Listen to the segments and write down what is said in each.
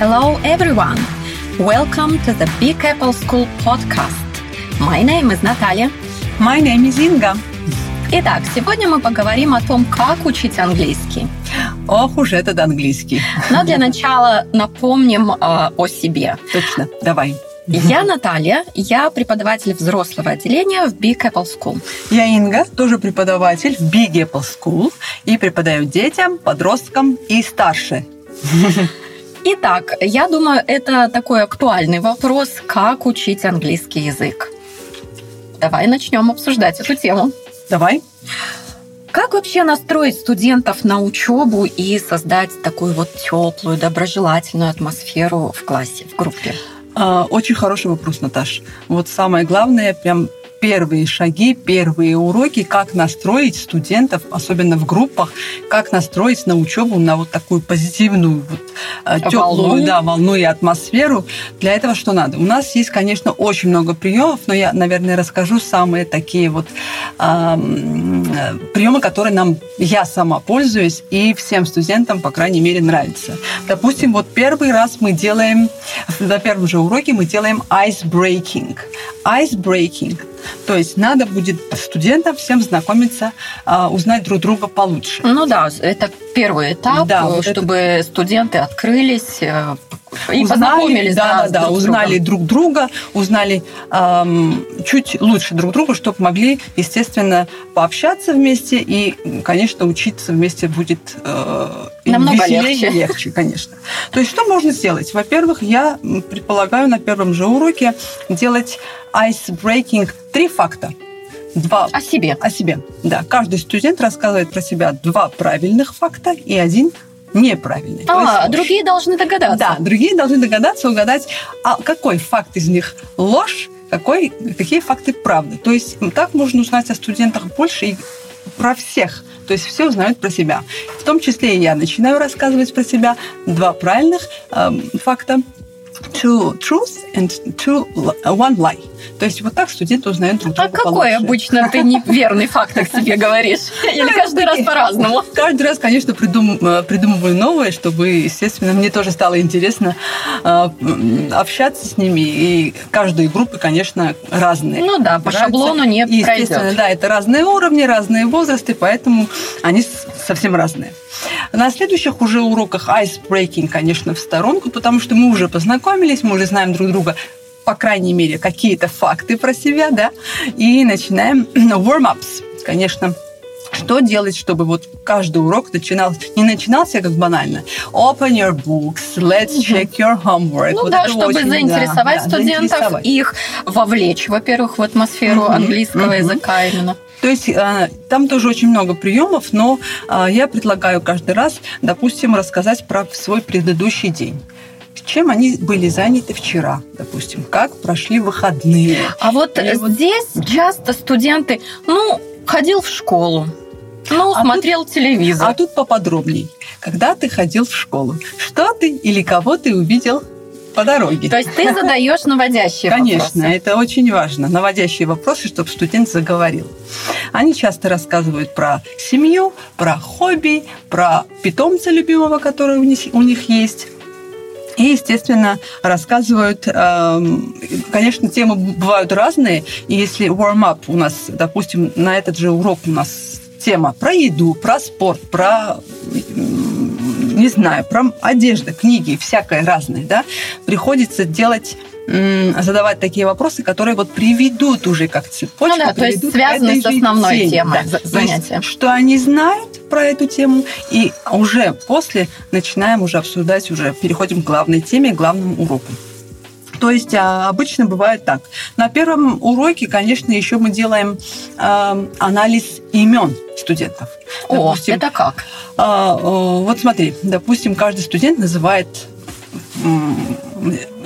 Hello, everyone. Welcome to the Big Apple School podcast. My name is Natalia. My name is Inga. Итак, сегодня мы поговорим о том, как учить английский. Ох уж этот английский. Но для начала напомним э, о себе. Точно, давай. Я Наталья, я преподаватель взрослого отделения в Big Apple School. Я Инга, тоже преподаватель в Big Apple School и преподаю детям, подросткам и старше. Итак, я думаю, это такой актуальный вопрос, как учить английский язык. Давай начнем обсуждать эту тему. Давай. Как вообще настроить студентов на учебу и создать такую вот теплую, доброжелательную атмосферу в классе, в группе? А, очень хороший вопрос, Наташ. Вот самое главное, прям первые шаги, первые уроки, как настроить студентов, особенно в группах, как настроить на учебу на вот такую позитивную, вот, э, теплую да, волну и атмосферу. Для этого что надо? У нас есть, конечно, очень много приемов, но я, наверное, расскажу самые такие вот э, приемы, которые нам я сама пользуюсь и всем студентам, по крайней мере, нравится. Допустим, вот первый раз мы делаем, на первом же уроке мы делаем ice breaking. Ice breaking то есть надо будет студентам всем знакомиться, а, узнать друг друга получше. Ну да, это первый этап, да, вот чтобы это... студенты открылись, э, и узнали, познакомились, да, да, да, друг узнали друг друга, узнали эм, чуть лучше друг друга, чтобы могли, естественно, пообщаться вместе и, конечно, учиться вместе будет э, намного легче. легче, конечно. То есть что можно сделать? Во-первых, я предполагаю на первом же уроке делать ice-breaking три факта. Два. О себе. О себе, да. Каждый студент рассказывает про себя два правильных факта и один неправильный. А, другие должны догадаться. Да, другие должны догадаться, угадать, а какой факт из них ложь, какой, какие факты правды. То есть так можно узнать о студентах больше и про всех. То есть все узнают про себя. В том числе и я начинаю рассказывать про себя. Два правильных э, факта. Two truth and two, one lie. То есть вот так студенты узнают друг друга А какой получше. обычно ты неверный факт о себе говоришь? Или каждый раз по-разному? Каждый раз, конечно, э, придумываю новое, чтобы, естественно, мне тоже стало интересно э, общаться с ними. И каждые группы, конечно, разные. Ну да, по шаблону не Естественно, да, это разные уровни, разные возрасты, поэтому они совсем разные. На следующих уже уроках ice breaking, конечно, в сторонку, потому что мы уже познакомились, мы уже знаем друг друга по крайней мере, какие-то факты про себя, да, и начинаем warm-ups, конечно, что делать, чтобы вот каждый урок начинался, не начинался как банально. Open your books, let's check your homework. Ну вот да, чтобы очень, заинтересовать да, студентов, заинтересовать. их вовлечь, во-первых, в атмосферу mm-hmm. английского mm-hmm. языка именно. То есть э, там тоже очень много приемов, но э, я предлагаю каждый раз, допустим, рассказать про свой предыдущий день чем они были заняты вчера, допустим, как прошли выходные. А вот Или здесь вот... часто студенты, ну, ходил в школу, ну, а смотрел тут, телевизор. А тут поподробней. Когда ты ходил в школу, что ты или кого ты увидел по дороге. То есть ты задаешь наводящие Конечно, вопросы. Конечно, это очень важно. Наводящие вопросы, чтобы студент заговорил. Они часто рассказывают про семью, про хобби, про питомца любимого, который у них, у них есть. И, естественно, рассказывают, эм, конечно, темы бывают разные. И если warm-up у нас, допустим, на этот же урок у нас тема про еду, про спорт, про не знаю, про одежду, книги, всякое разное, да, приходится делать задавать такие вопросы, которые вот приведут уже как цепочку. Ну да, то есть связаны с основной теме, темой да. занятия. Есть, что они знают про эту тему, и уже после начинаем уже обсуждать, уже переходим к главной теме, к главному уроку. То есть а, обычно бывает так. На первом уроке, конечно, еще мы делаем э, анализ имен студентов. О, допустим, это как? Э, э, вот смотри, допустим, каждый студент называет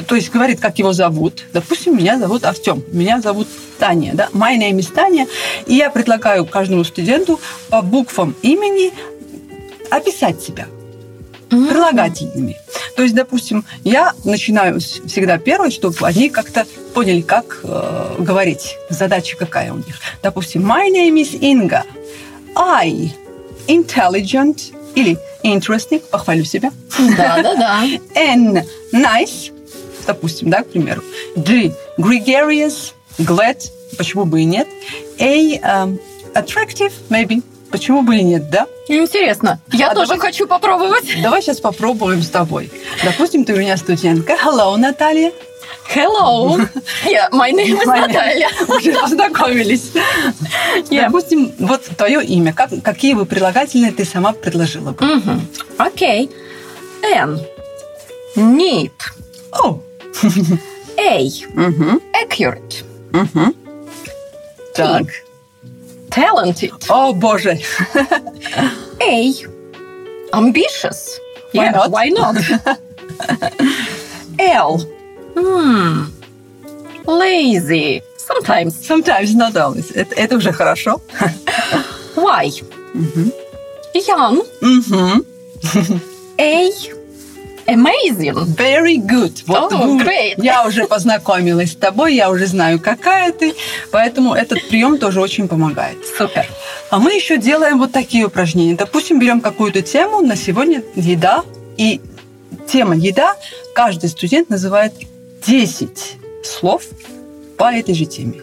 то есть говорит, как его зовут. Допустим, меня зовут Артем, меня зовут Таня. Да? My name is Таня. И я предлагаю каждому студенту по буквам имени описать себя mm-hmm. прилагательными. То есть, допустим, я начинаю всегда первой, чтобы они как-то поняли, как э, говорить, задача какая у них. Допустим, my name is Inga. I intelligent или interesting, похвалю себя. Да, да, да. N nice, допустим, да, к примеру. G, gregarious, glad, почему бы и нет. A, um, attractive, maybe, почему бы и нет, да? Интересно. Я А тоже давай- хочу попробовать. Давай сейчас попробуем с тобой. Допустим, ты у меня студентка. Hello, Наталья. Hello. Yeah, my name is My name- Наталья. Уже познакомились. Yeah. Допустим, вот твое имя. Как, какие бы прилагательные ты сама предложила бы? Окей. N. Neat. О, A. Accurate. Так. Talented. О, боже. A. Ambitious. Why not? Why not? L. Hmm. Lazy. Sometimes. Sometimes not always. Это, это уже хорошо. Y. Мгм. Young. Мгм. A. Amazing. Very good. Вот Oh, great. Я уже познакомилась с тобой, я уже знаю, какая ты, поэтому этот прием тоже очень помогает. Супер. А мы еще делаем вот такие упражнения. Допустим, берем какую-то тему, на сегодня еда, и тема еда, каждый студент называет 10 слов по этой же теме.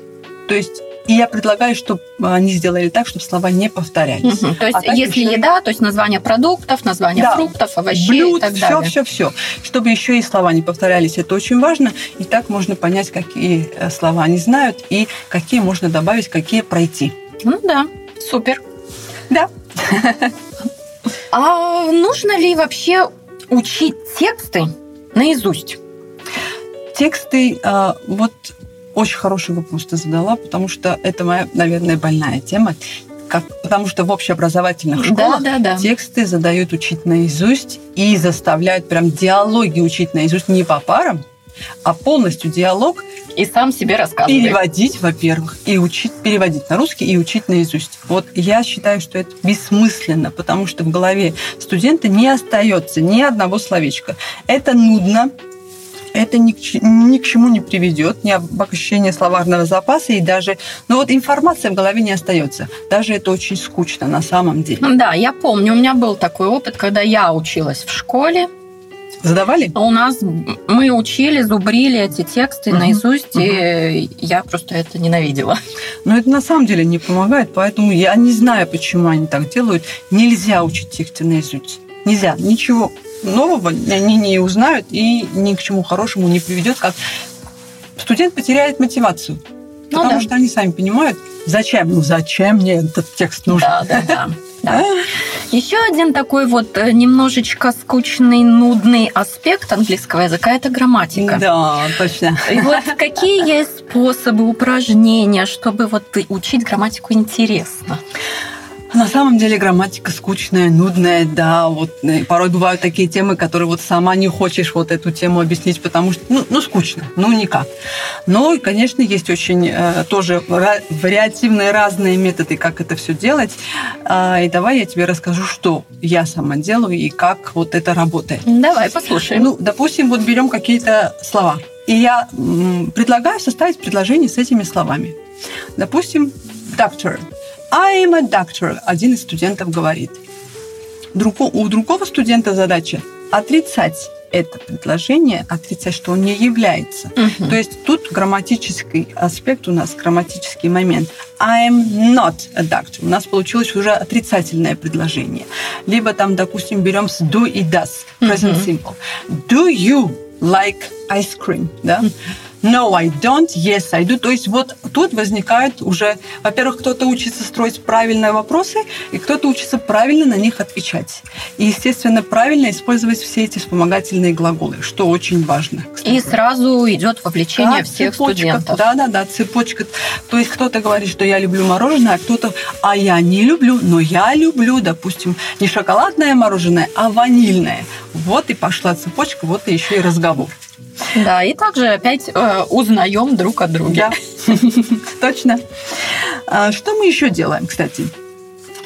То есть, и я предлагаю, чтобы они сделали так, чтобы слова не повторялись. Мгм. То есть, А если еще- еда, то есть название продуктов, название Да. фруктов, овощей Блюд, и так все, далее. все, все. Чтобы еще и слова не повторялись, это очень важно. И так можно понять, какие э, слова они знают и какие можно добавить, какие пройти. Ну да, супер. Да. А нужно ли вообще учить тексты наизусть? Тексты, а, вот очень хороший вопрос ты задала, потому что это моя, наверное, больная тема. Как, потому что в общеобразовательных школах да, да. тексты задают учить наизусть и заставляют прям диалоги учить наизусть не по парам, а полностью диалог И сам себе рассказывай. переводить, во-первых, и учить переводить на русский и учить наизусть. Вот я считаю, что это бессмысленно, потому что в голове студента не остается ни одного словечка. Это нудно, это ни к, ни к чему не приведет, ни обогащение словарного запаса, и даже, ну вот информация в голове не остается. Даже это очень скучно на самом деле. Да, я помню, у меня был такой опыт, когда я училась в школе. Задавали? У нас мы учили, зубрили эти тексты Мгм, наизусть, и я просто это ненавидела. Но это на самом деле не помогает, поэтому я не знаю, почему они так делают. Нельзя учить тексты наизусть. Нельзя. Ничего нового они не узнают и ни к чему хорошему не приведет, как студент потеряет мотивацию. Ну потому да. что они сами понимают, зачем, ну зачем мне этот текст нужен. Да, да, да. да. Еще один такой вот э, немножечко скучный, нудный аспект английского языка – это грамматика. Да, точно. И вот какие есть способы, упражнения, чтобы вот учить грамматику интересно? На самом деле грамматика скучная, нудная, да. Вот э, порой бывают такие темы, которые вот сама не хочешь вот эту тему объяснить, потому что, ну, ну скучно, ну никак. Но, конечно, есть очень э, тоже вариативные разные методы, как это все делать. А, и давай я тебе расскажу, что я сама делаю и как вот это работает. Давай послушаем. Ну, допустим, вот берем какие-то слова. И я предлагаю составить предложение с этими словами. Допустим, doctor. I am a doctor. Один из студентов говорит. Друго- у другого студента задача отрицать это предложение, отрицать, что он не является. Мгм. То есть тут грамматический аспект у нас, грамматический момент. I am not a doctor. У нас получилось уже отрицательное предложение. Либо там, допустим, берем с do и does, present Мгм. simple. Do you like ice cream? Да? No, I don't. Yes, I do. То есть вот тут возникает уже, во-первых, кто-то учится строить правильные вопросы, и кто-то учится правильно на них отвечать. И, естественно, правильно использовать все эти вспомогательные глаголы, что очень важно. кстати. И сразу идет вовлечение Да, всех цепочка. студентов. Да, да, да, цепочка. То есть кто-то говорит, что я люблю мороженое, а кто-то, а я не люблю, но я люблю, допустим, не шоколадное мороженое, а ванильное. Вот и пошла цепочка, вот и еще и разговор. Да, и также опять э, узнаем друг от друга. Да, точно. А, Что мы еще делаем, кстати?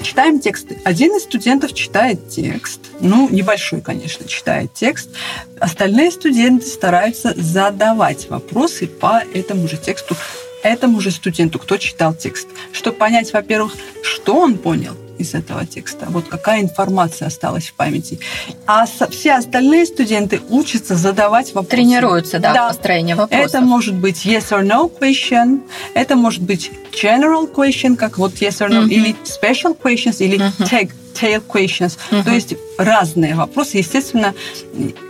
Читаем тексты. Один из студентов читает текст. Ну, небольшой, конечно, читает текст. Остальные студенты стараются задавать вопросы по этому же тексту этому же студенту, кто читал текст, чтобы понять, во-первых, что он понял, из этого текста, вот какая информация осталась в памяти. А все остальные студенты учатся задавать вопросы. Тренируются, да, да. построение вопросов. Это может быть yes or no question, это может быть general question, как вот yes or no, mm-hmm. или special questions, или mm-hmm. tag tail questions. Uh-huh. То есть разные вопросы. Естественно,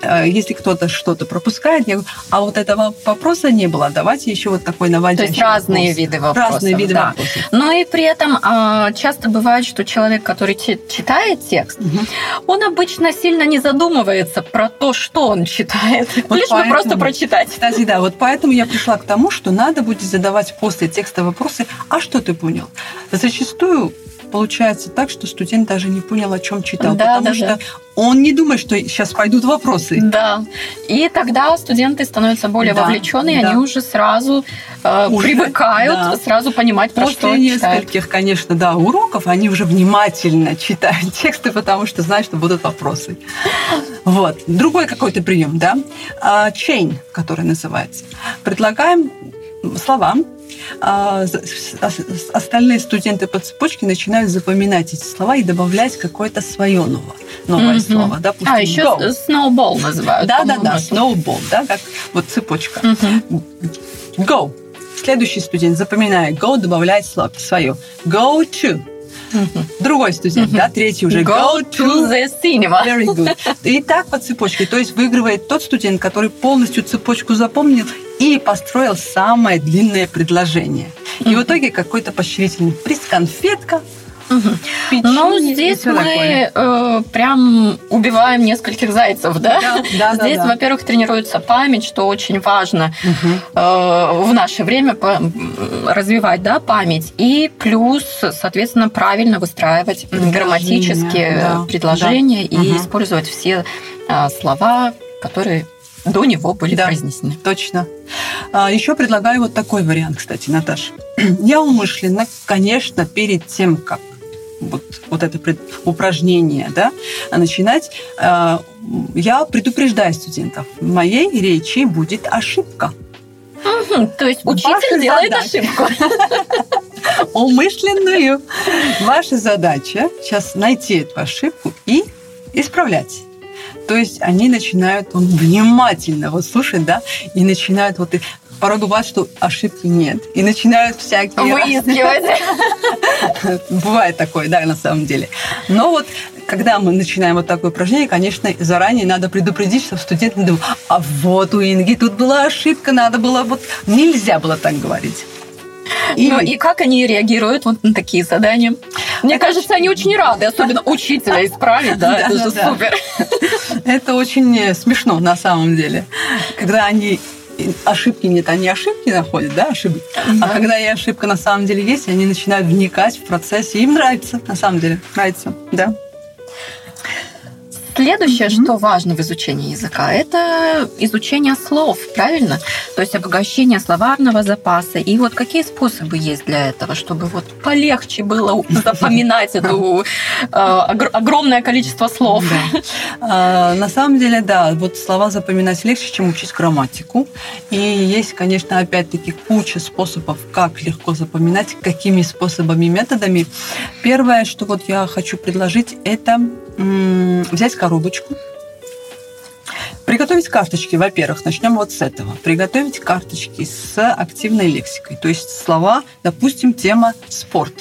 э, если кто-то что-то пропускает, я говорю, а вот этого вопроса не было, давайте еще вот такой наводящий То есть разные вопрос. виды вопросов. Разные виды да. вопросов. Но и при этом а, часто бывает, что человек, который читает текст, угу. он обычно сильно не задумывается про то, что он читает. Вот Лишь поэтому, бы просто прочитать. Кстати, да, вот поэтому я пришла к тому, что надо будет задавать после текста вопросы, а что ты понял? Зачастую получается так, что студент даже не понял, о чем читал, да, потому да, что да. он не думает, что сейчас пойдут вопросы. Да. И тогда студенты становятся более да, вовлеченные, да. они уже сразу э, уже, привыкают, да. сразу понимать, про После что нескольких, читают. конечно, да, уроков они уже внимательно читают тексты, потому что знают, что будут вопросы. Вот. Другой какой-то прием, да? А, chain, который называется. Предлагаем слова, а, остальные студенты по цепочке начинают запоминать эти слова и добавлять какое-то свое новое, новое mm-hmm. слово. Допустим, а, еще go. snowball называют. Да, да, да, как вот цепочка. Mm-hmm. Go. Следующий студент, запоминая go, добавляет слово свое. Go to. Другой студент, да, третий уже. Go, to the cinema. Very good. И так по цепочке. То есть выигрывает тот студент, который полностью цепочку запомнил и построил самое длинное предложение. И в итоге какой-то поощрительный приз, конфетка, Угу. Ну, здесь мы э, прям убиваем нескольких зайцев, да? да, да здесь, да, да. во-первых, тренируется память, что очень важно угу. э, в наше время развивать, да, память. И плюс, соответственно, правильно выстраивать грамматические да, предложения да. и угу. использовать все э, слова, которые до него были да, произнесены. Точно. А, еще предлагаю вот такой вариант, кстати, Наташа. Я умышленно, конечно, перед тем, как вот, вот это упражнение, да, начинать, а, я предупреждаю студентов, в моей речи будет ошибка. Угу, то есть учитель Ваша делает задача. ошибку. Умышленную. Ваша задача сейчас найти эту ошибку и исправлять. То есть они начинают он внимательно вот слушать, да, и начинают вот порой бывает, что ошибки нет. И начинают всякие... Выискивать. Бывает такое, да, на самом деле. Но вот когда мы начинаем вот такое упражнение, конечно, заранее надо предупредить, чтобы студент не думал, а вот у Инги тут была ошибка, надо было вот... Нельзя было так говорить. И... Ну и как они реагируют вот на такие задания? Мне это кажется, очень... они очень рады, особенно учителя исправить, да, это же супер. Это очень смешно на самом деле, когда они ошибки нет, они ошибки находят, да, ошибки. А когда и ошибка на самом деле есть, они начинают вникать в процесс, и им нравится, на самом деле, нравится, да. Следующее, mm-hmm. что важно в изучении языка, это изучение слов, правильно? То есть обогащение словарного запаса. И вот какие способы есть для этого, чтобы вот полегче было запоминать это э, огромное количество слов? А, на самом деле, да, вот слова запоминать легче, чем учить грамматику. И есть, конечно, опять-таки куча способов, как легко запоминать, какими способами, методами. Первое, что вот я хочу предложить, это взять коробочку, Приготовить карточки, во-первых, начнем вот с этого. Приготовить карточки с активной лексикой, то есть слова, допустим, тема спорт.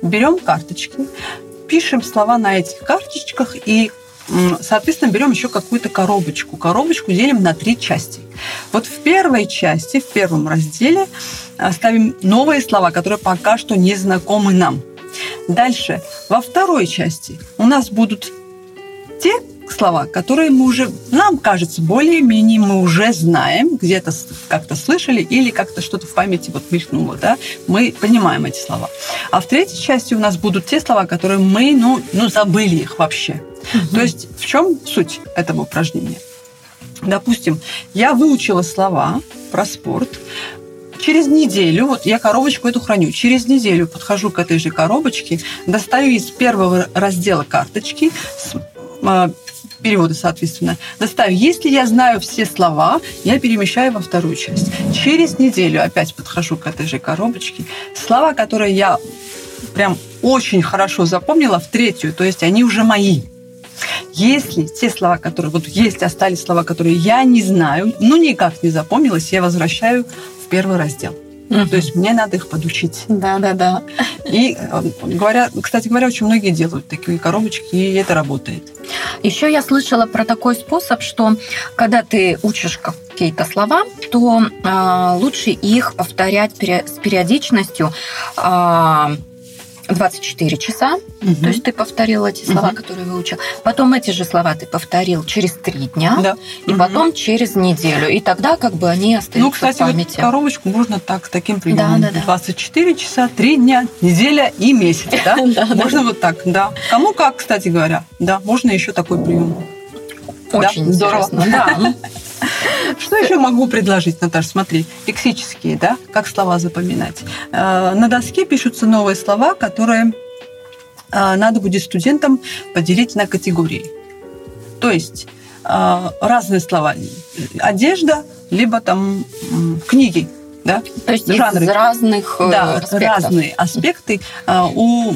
Берем карточки, пишем слова на этих карточках и Соответственно, берем еще какую-то коробочку. Коробочку делим на три части. Вот в первой части, в первом разделе ставим новые слова, которые пока что не знакомы нам. Дальше, во второй части у нас будут те слова, которые мы уже, нам кажется, более-менее мы уже знаем, где-то как-то слышали или как-то что-то в памяти вот мелькнуло, да, мы понимаем эти слова. А в третьей части у нас будут те слова, которые мы, ну, ну забыли их вообще. Угу. То есть в чем суть этого упражнения? Допустим, я выучила слова про спорт, Через неделю, вот я коробочку эту храню, через неделю подхожу к этой же коробочке, достаю из первого раздела карточки, а, переводы, соответственно, достаю. Если я знаю все слова, я перемещаю во вторую часть. Через неделю опять подхожу к этой же коробочке. Слова, которые я прям очень хорошо запомнила, в третью, то есть они уже мои. Если те слова, которые вот есть, остались слова, которые я не знаю, ну никак не запомнилась, я возвращаю в первый раздел. Угу. То есть мне надо их подучить. Да, да, да. И э, говоря, кстати говоря, очень многие делают такие коробочки, и это работает. Еще я слышала про такой способ, что когда ты учишь какие-то слова, то э, лучше их повторять с периодичностью э, 24 часа, угу. то есть ты повторил эти слова, угу. которые выучил. Потом эти же слова ты повторил через три дня, да. и угу. потом через неделю. И тогда как бы они остаются ну, кстати, в памяти. Вот коробочку можно так, таким приемом. Да, да, да. 24 часа, 3 дня, неделя и месяц. Да? Можно вот так, да. Кому как, кстати говоря. Да, можно еще такой прием. Очень здорово. Да. Что еще могу предложить, Наташа? Смотри, лексические, да, как слова запоминать. Э, на доске пишутся новые слова, которые э, надо будет студентам поделить на категории. То есть э, разные слова. Одежда, либо там книги, да? То есть жанры. из разных да, аспектов. разные аспекты. У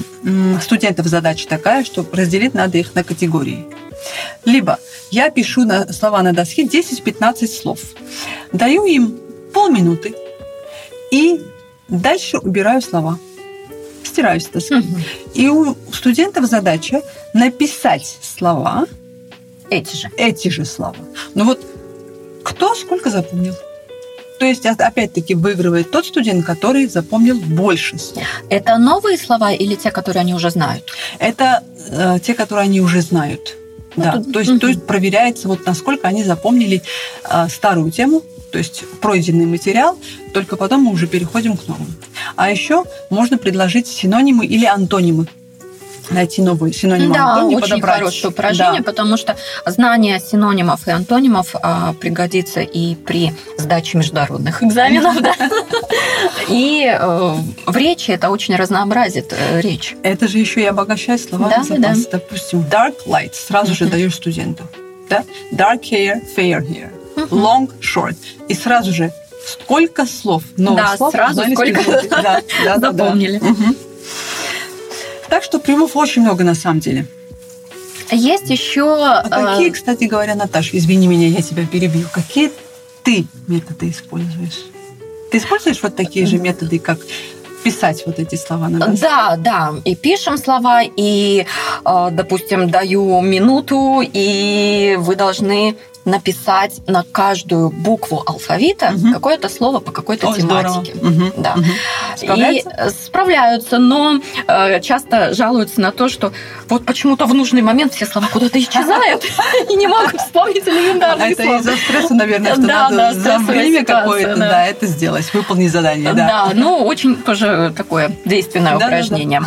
студентов задача такая, что разделить надо их на категории. Либо я пишу на слова на доске 10-15 слов. Даю им полминуты и дальше убираю слова. Стираю с доски. Угу. И у студентов задача написать слова. Эти же. Эти же слова. Ну вот кто сколько запомнил? То есть, опять-таки, выигрывает тот студент, который запомнил больше слов. Это новые слова или те, которые они уже знают? Это э, те, которые они уже знают. Да, то есть, то есть проверяется, вот насколько они запомнили э, старую тему, то есть пройденный материал, только потом мы уже переходим к новому. А еще можно предложить синонимы или антонимы найти новые синонимы да, антонимы, очень подобрать. хорошее упражнение, да. потому что знание синонимов и антонимов а, пригодится и при сдаче международных экзаменов, да. И э, в речи это очень разнообразит э, речь. Это же еще и обогащает словарный запас. Допустим, dark light сразу же даешь студенту. Да? Dark hair, fair hair. Long, short. И сразу же сколько слов, новых да, слов. сразу сколько да, да, запомнили. Да, да. Так что приемов очень много на самом деле. Есть еще... А какие, э, кстати говоря, Наташа, извини меня, я тебя перебью, какие ты методы используешь? Ты используешь вот такие же методы, как писать вот эти слова на доске? Да, да. И пишем слова, и, э, допустим, даю минуту, и вы должны написать на каждую букву алфавита угу. какое-то слово по какой-то О, тематике. Угу. Да. Угу. Справляются? И справляются, но э, часто жалуются на то, что вот почему-то в нужный момент все слова куда-то исчезают и не могут вспомнить элементарные слова. Это из-за стресса, наверное, что надо за время какое-то да, это сделать, выполнить задание. Да, ну очень тоже такое действенное упражнение.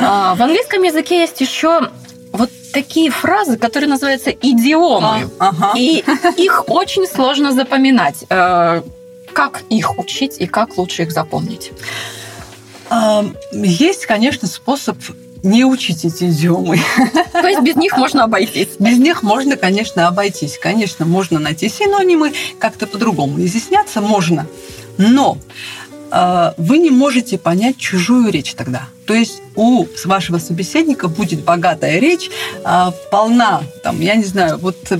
А, в английском языке есть еще вот такие фразы, которые называются идиомы. А, ага. И их очень сложно запоминать. Э, как их учить и как лучше их запомнить? Есть, конечно, способ не учить эти идиомы. То есть без них можно обойтись? Без них можно, конечно, обойтись. Конечно, можно найти синонимы, как-то по-другому изъясняться можно. Но вы не можете понять чужую речь тогда. То есть у вашего собеседника будет богатая речь, а, полна, там, я не знаю, вот э,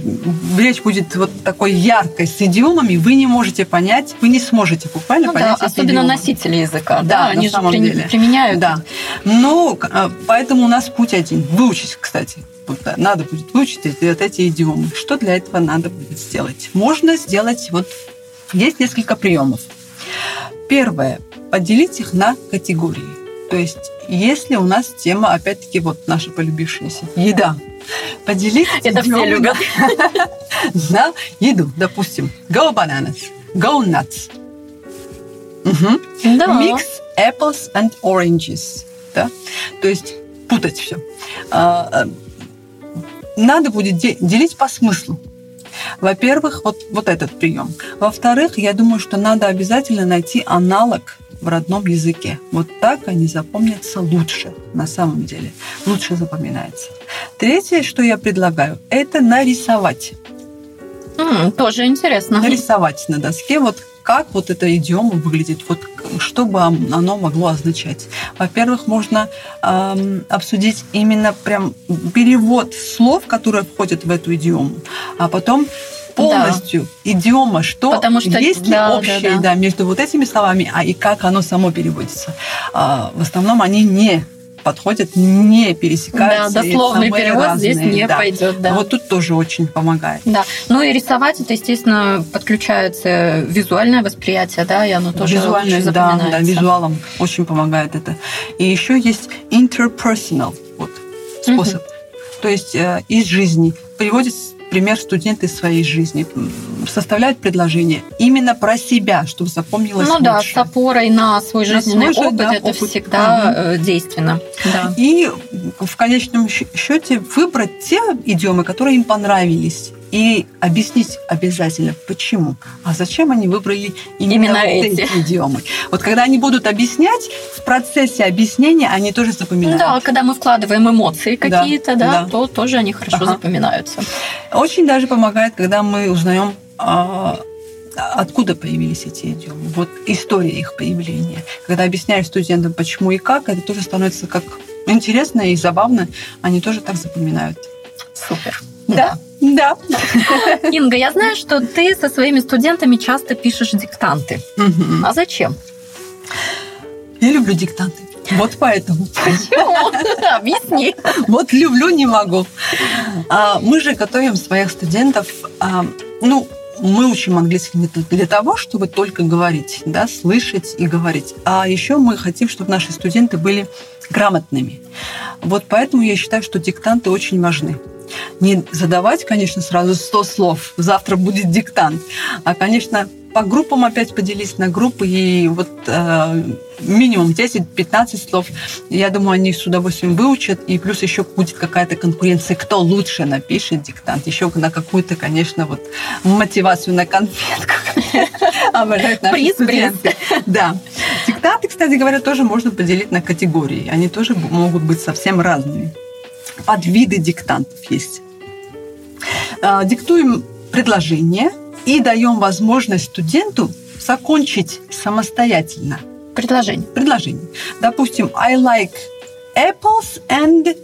речь будет вот такой яркой с идиомами, вы не можете понять, вы не сможете буквально ну, понять да, Особенно идиомы. носители языка, да, да они же при, деле. применяют. Да. Но а, поэтому у нас путь один. Выучить, кстати. Надо будет выучить эти, вот эти идиомы. Что для этого надо будет сделать? Можно сделать вот есть несколько приемов. Первое. Поделить их на категории. То есть, если у нас тема, опять-таки, вот наша полюбившаяся еда, поделить... Это все любят. На еду, допустим. Go bananas, go nuts. Mix apples and oranges. Да? То есть путать все. А, а, надо будет делить по смыслу. Во-первых, вот, вот этот прием. Во-вторых, я думаю, что надо обязательно найти аналог в родном языке. Вот так они запомнятся лучше, на самом деле. Лучше запоминается. Третье, что я предлагаю, это нарисовать. Mm, тоже интересно. Нарисовать на доске. Вот как вот эта идиома выглядит, вот что бы оно могло означать. Во-первых, можно эм, обсудить именно прям перевод слов, которые входят в эту идиому, а потом полностью да. идиома, что, Потому что есть ли да, общее да, да. Да, между вот этими словами, а и как оно само переводится. А, в основном они не подходят, не пересекаются. Да, дословный перевод разные. здесь не да. пойдет. Да. Вот тут тоже очень помогает. Да. Ну и рисовать, это, естественно, подключается визуальное восприятие, да, и оно тоже Визуальное, да, да, визуалом очень помогает это. И еще есть interpersonal вот, способ. Угу. То есть э, из жизни. Приводит пример студент из своей жизни. Составляют предложение именно про себя, чтобы запомнилось Ну лучше. да, с опорой на свой жизненный на свой, опыт, да, это опыт. всегда угу. действенно. Да. И в конечном счете выбрать те идиомы, которые им понравились и объяснить обязательно, почему. А зачем они выбрали именно, именно эти. эти идиомы. Вот когда они будут объяснять, в процессе объяснения они тоже запоминают. Да, когда мы вкладываем эмоции какие-то, да, да, да. то тоже они хорошо ага. запоминаются. Очень даже помогает, когда мы узнаем а, откуда появились эти идиомы, вот история их появления. Когда объясняешь студентам, почему и как, это тоже становится как интересно и забавно, они тоже так запоминают. Супер. Да. Да. Инга, я знаю, что ты со своими студентами часто пишешь диктанты. Угу. А зачем? Я люблю диктанты. Вот поэтому. Почему? Объясни. Вот люблю, не могу. А, мы же готовим своих студентов, а, ну, мы учим английский не для того, чтобы только говорить, да, слышать и говорить. А еще мы хотим, чтобы наши студенты были грамотными. Вот поэтому я считаю, что диктанты очень важны не задавать, конечно, сразу 100 слов, завтра будет диктант, а, конечно, по группам опять поделись на группы, и вот э, минимум 10-15 слов, я думаю, они с удовольствием выучат, и плюс еще будет какая-то конкуренция, кто лучше напишет диктант, еще на какую-то, конечно, вот мотивацию на конфетку. Обожают наши студенты. Да. Диктанты, кстати говоря, тоже можно поделить на категории, они тоже могут быть совсем разными подвиды диктантов есть. А, диктуем предложение и даем возможность студенту закончить самостоятельно. Предложение. Предложение. Допустим, I like apples and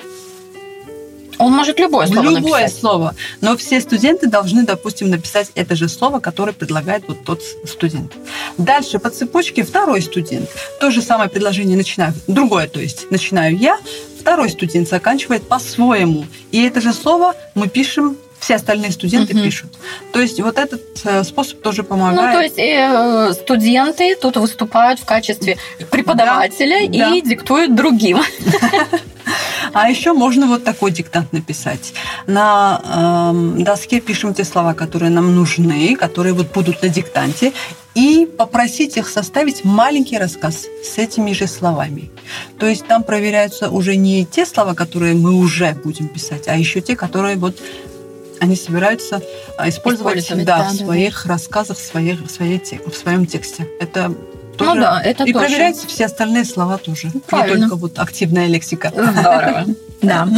он может любое слово Любое написать. слово. Но все студенты должны, допустим, написать это же слово, которое предлагает вот тот студент. Дальше по цепочке второй студент. То же самое предложение начинаю. Другое, то есть начинаю я, второй студент заканчивает по-своему. И это же слово мы пишем все остальные студенты угу. пишут. То есть вот этот э, способ тоже помогает. Ну, то есть э, студенты тут выступают в качестве преподавателя да, и да. диктуют другим. А еще можно вот такой диктант написать. На э, доске пишем те слова, которые нам нужны, которые вот будут на диктанте, и попросить их составить маленький рассказ с этими же словами. То есть там проверяются уже не те слова, которые мы уже будем писать, а еще те, которые вот они собираются а, использовать, использовать да, да, в своих да. рассказах, в, своих, в, своей, в своем тексте. Это тоже... Ну да, это И тоже. проверяются все остальные слова тоже. Правильно. Не только вот активная лексика. Здорово. Да.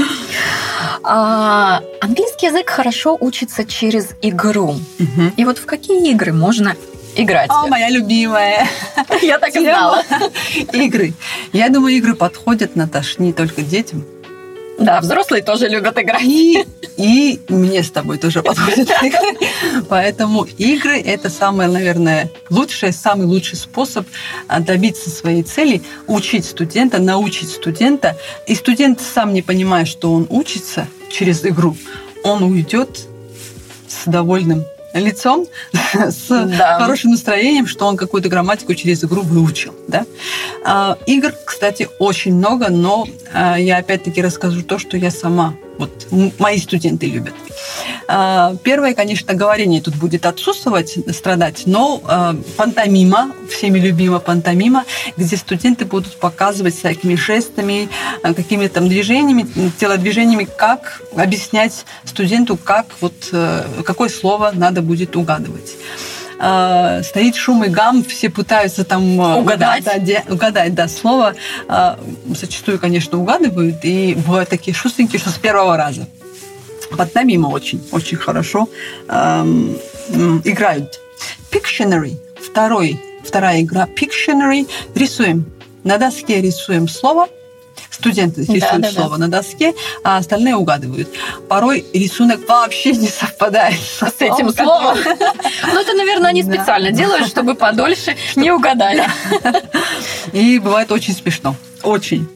А, английский язык хорошо учится через игру. И вот в какие игры можно играть? О, моя любимая. Я так и знала. Игры. Я думаю, игры подходят, Наташ, не только детям, да, взрослые тоже любят играть. И, и мне с тобой тоже подходят игры. Поэтому игры – это самое, наверное, лучшее, самый лучший способ а, добиться своей цели, учить студента, научить студента. И студент сам не понимая, что он учится через игру, он уйдет с довольным лицом, с да. хорошим настроением, что он какую-то грамматику через игру выучил. Да? А, игр, кстати, очень много, но а, я опять-таки расскажу то, что я сама вот мои студенты любят. А, первое, конечно, говорение тут будет отсутствовать, страдать, но а, пантомима, всеми любима пантомима, где студенты будут показывать всякими жестами, а, какими-то там движениями, телодвижениями, как объяснять студенту, как вот, э, какое слово надо будет угадывать стоит шум и гам, все пытаются там угадать, да, да, угадать да, слово. Зачастую, конечно, угадывают, и бывают такие шустренькие, что с первого раза. Пантомима очень, очень хорошо эм, играют. Pictionary Второй, вторая игра Pictionary. Рисуем. На доске рисуем слово, студенты рисуют да, да, слово да. на доске, а остальные угадывают. Порой рисунок вообще не совпадает с этим словом. Ну, это, наверное, они специально делают, чтобы подольше не угадали. И бывает очень смешно. Очень.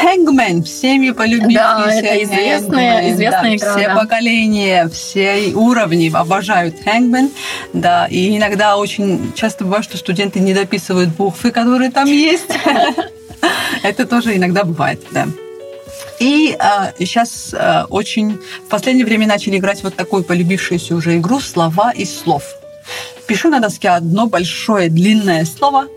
Хэнгмен, всеми полюбившийся. Да, это известная, известная да, игра. Все да. поколения, все уровни обожают Хэнгмен. Да, и иногда очень часто бывает, что студенты не дописывают буквы, которые там есть. Это тоже иногда бывает, да. И э, сейчас э, очень в последнее время начали играть вот такую полюбившуюся уже игру «Слова из слов». Пишу на доске одно большое длинное слово,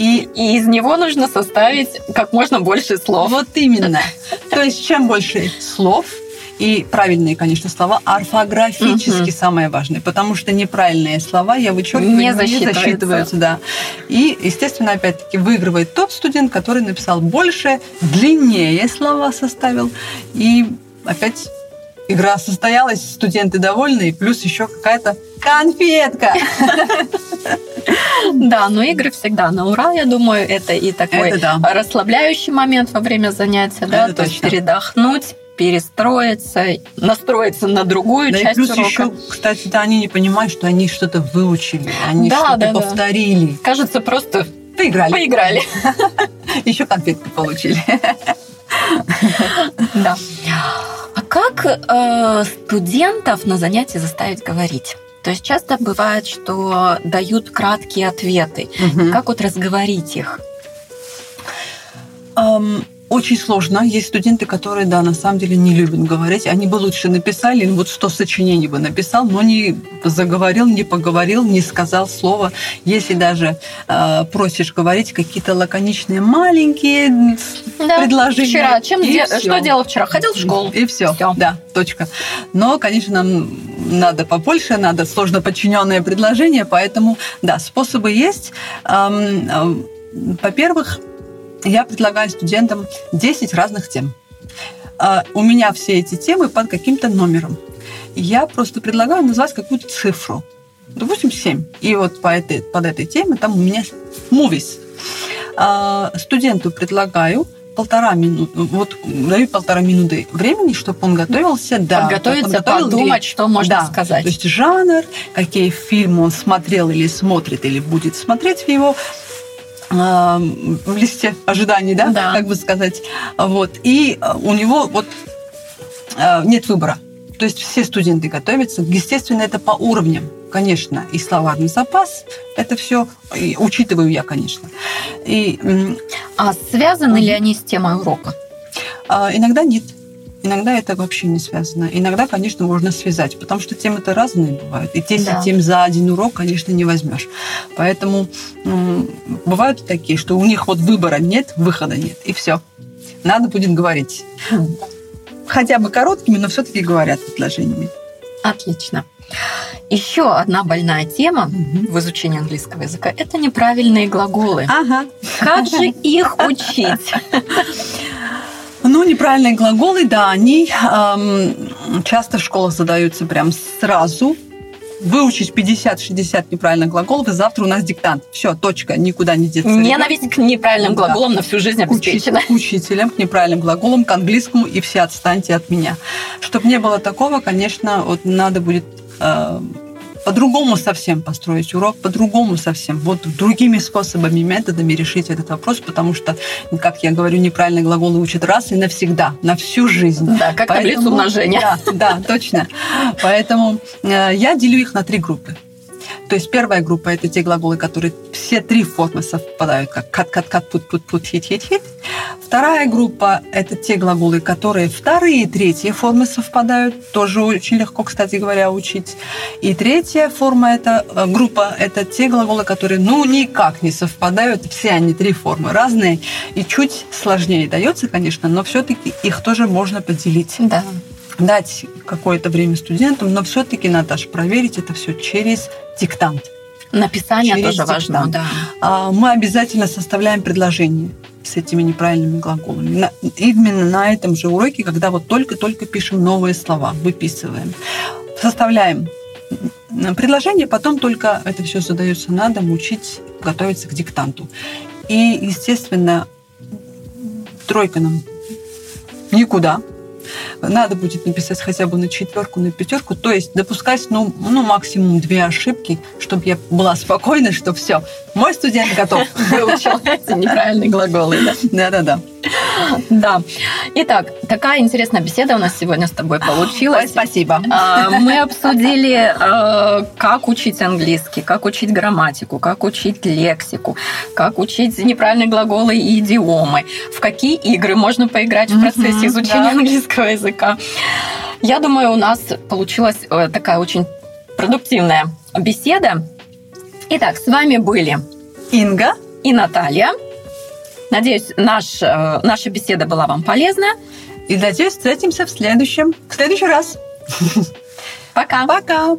и, и из него нужно составить как можно больше слов. Вот именно. То есть чем больше слов, и правильные, конечно, слова, орфографически угу. самое важное, потому что неправильные слова я вычеркиваю, не засчитываются. не засчитываются, да. И, естественно, опять-таки выигрывает тот студент, который написал больше, длиннее слова составил, и опять игра состоялась, студенты довольны, и плюс еще какая-то конфетка. Да, но игры всегда на ура, я думаю, это и такой это да. расслабляющий момент во время занятия, да, это то точно. есть передохнуть, перестроиться, настроиться на другую да часть и плюс урока. еще, кстати, да, они не понимают, что они что-то выучили, они да, что-то да, повторили. Да. Кажется, просто поиграли. Поиграли. Еще конфетки получили. Да. А как э, студентов на занятии заставить говорить? То есть часто бывает, что дают краткие ответы. Угу. Как вот разговорить их? Um, очень сложно. Есть студенты, которые, да, на самом деле не любят говорить. Они бы лучше написали, вот что сочинение бы написал, но не заговорил, не поговорил, не сказал слова. Если даже э, просишь говорить какие-то лаконичные маленькие да. предложения. Вчера, чем де- что делал вчера? Ходил в школу. И все. все. Да, точка. Но, конечно, нам надо побольше, надо сложно подчиненное предложение, поэтому, да, способы есть. Эм, э, во-первых, я предлагаю студентам 10 разных тем. А, у меня все эти темы под каким-то номером. Я просто предлагаю назвать какую-то цифру. Допустим, 7. И вот по этой, под этой теме там у меня movies. А, студенту предлагаю полтора минуты, вот даю полтора минуты времени, чтобы он готовился, да, подготовиться, подумать, что можно да, сказать. То есть жанр, какие фильмы он смотрел или смотрит, или будет смотреть в его в листе ожиданий, да, да, как бы сказать. Вот. И э, у него вот э, нет выбора. То есть все студенты готовятся. Естественно, это по уровням, конечно, и словарный запас. Это все учитываю я, конечно. И, а связаны ли они с темой урока? А, иногда нет. Иногда это вообще не связано. Иногда, конечно, можно связать, потому что темы-то разные бывают. И 10 да. тем за один урок, конечно, не возьмешь. Поэтому бывают такие, что у них вот выбора нет, выхода нет, и все. Надо будет говорить. Хотя бы короткими, но все-таки говорят предложениями. Отлично. Еще одна больная тема угу. в изучении английского языка – это неправильные глаголы. Ага. Как же их учить? Ну, неправильные глаголы, да, они эм, часто в школах задаются прям сразу. Выучить 50-60 неправильных глаголов, и завтра у нас диктант. Все, точка, никуда не деться. Ненависть к неправильным глаголам да. на всю жизнь обеспечена. К учителям, к неправильным глаголам, к английскому, и все отстаньте от меня. Чтобы не было такого, конечно, вот надо будет э, по-другому совсем построить урок, по-другому совсем, вот другими способами, методами решить этот вопрос, потому что, как я говорю, неправильные глаголы учат раз и навсегда, на всю жизнь. Да, как Поэтому, таблицу умножения. Да, да, точно. Поэтому э, я делю их на три группы. То есть первая группа – это те глаголы, которые все три формы совпадают, как кат, кат, кат, Вторая группа – это те глаголы, которые вторые и третьи формы совпадают. Тоже очень легко, кстати говоря, учить. И третья форма – это э, группа – это те глаголы, которые ну никак не совпадают. Все они три формы разные. И чуть сложнее дается, конечно, но все-таки их тоже можно поделить. Да дать какое-то время студентам, но все-таки, Наташа, проверить это все через диктант. Написание через тоже диктант. важно, да. А, мы обязательно составляем предложение с этими неправильными глаголами. Именно на этом же уроке, когда вот только-только пишем новые слова, выписываем. Составляем предложение, потом только это все задается на дом, учить, готовиться к диктанту. И, естественно, тройка нам никуда. Надо будет написать хотя бы на четверку, на пятерку, то есть допускать ну, ну максимум две ошибки, чтобы я была спокойна, что все, мой студент готов. Выучил неправильные глаголы, да? Да-да-да. Да. Итак, такая интересная беседа у нас сегодня с тобой получилась. Ой, спасибо. А, мы обсудили, а, как учить английский, как учить грамматику, как учить лексику, как учить неправильные глаголы и идиомы, в какие игры можно поиграть в процессе изучения английского языка. Я думаю, у нас получилась э, такая очень продуктивная беседа. Итак, с вами были Инга и Наталья. Надеюсь, наш, э, наша беседа была вам полезна. И надеюсь, встретимся в следующем, в следующий раз. Пока. Пока.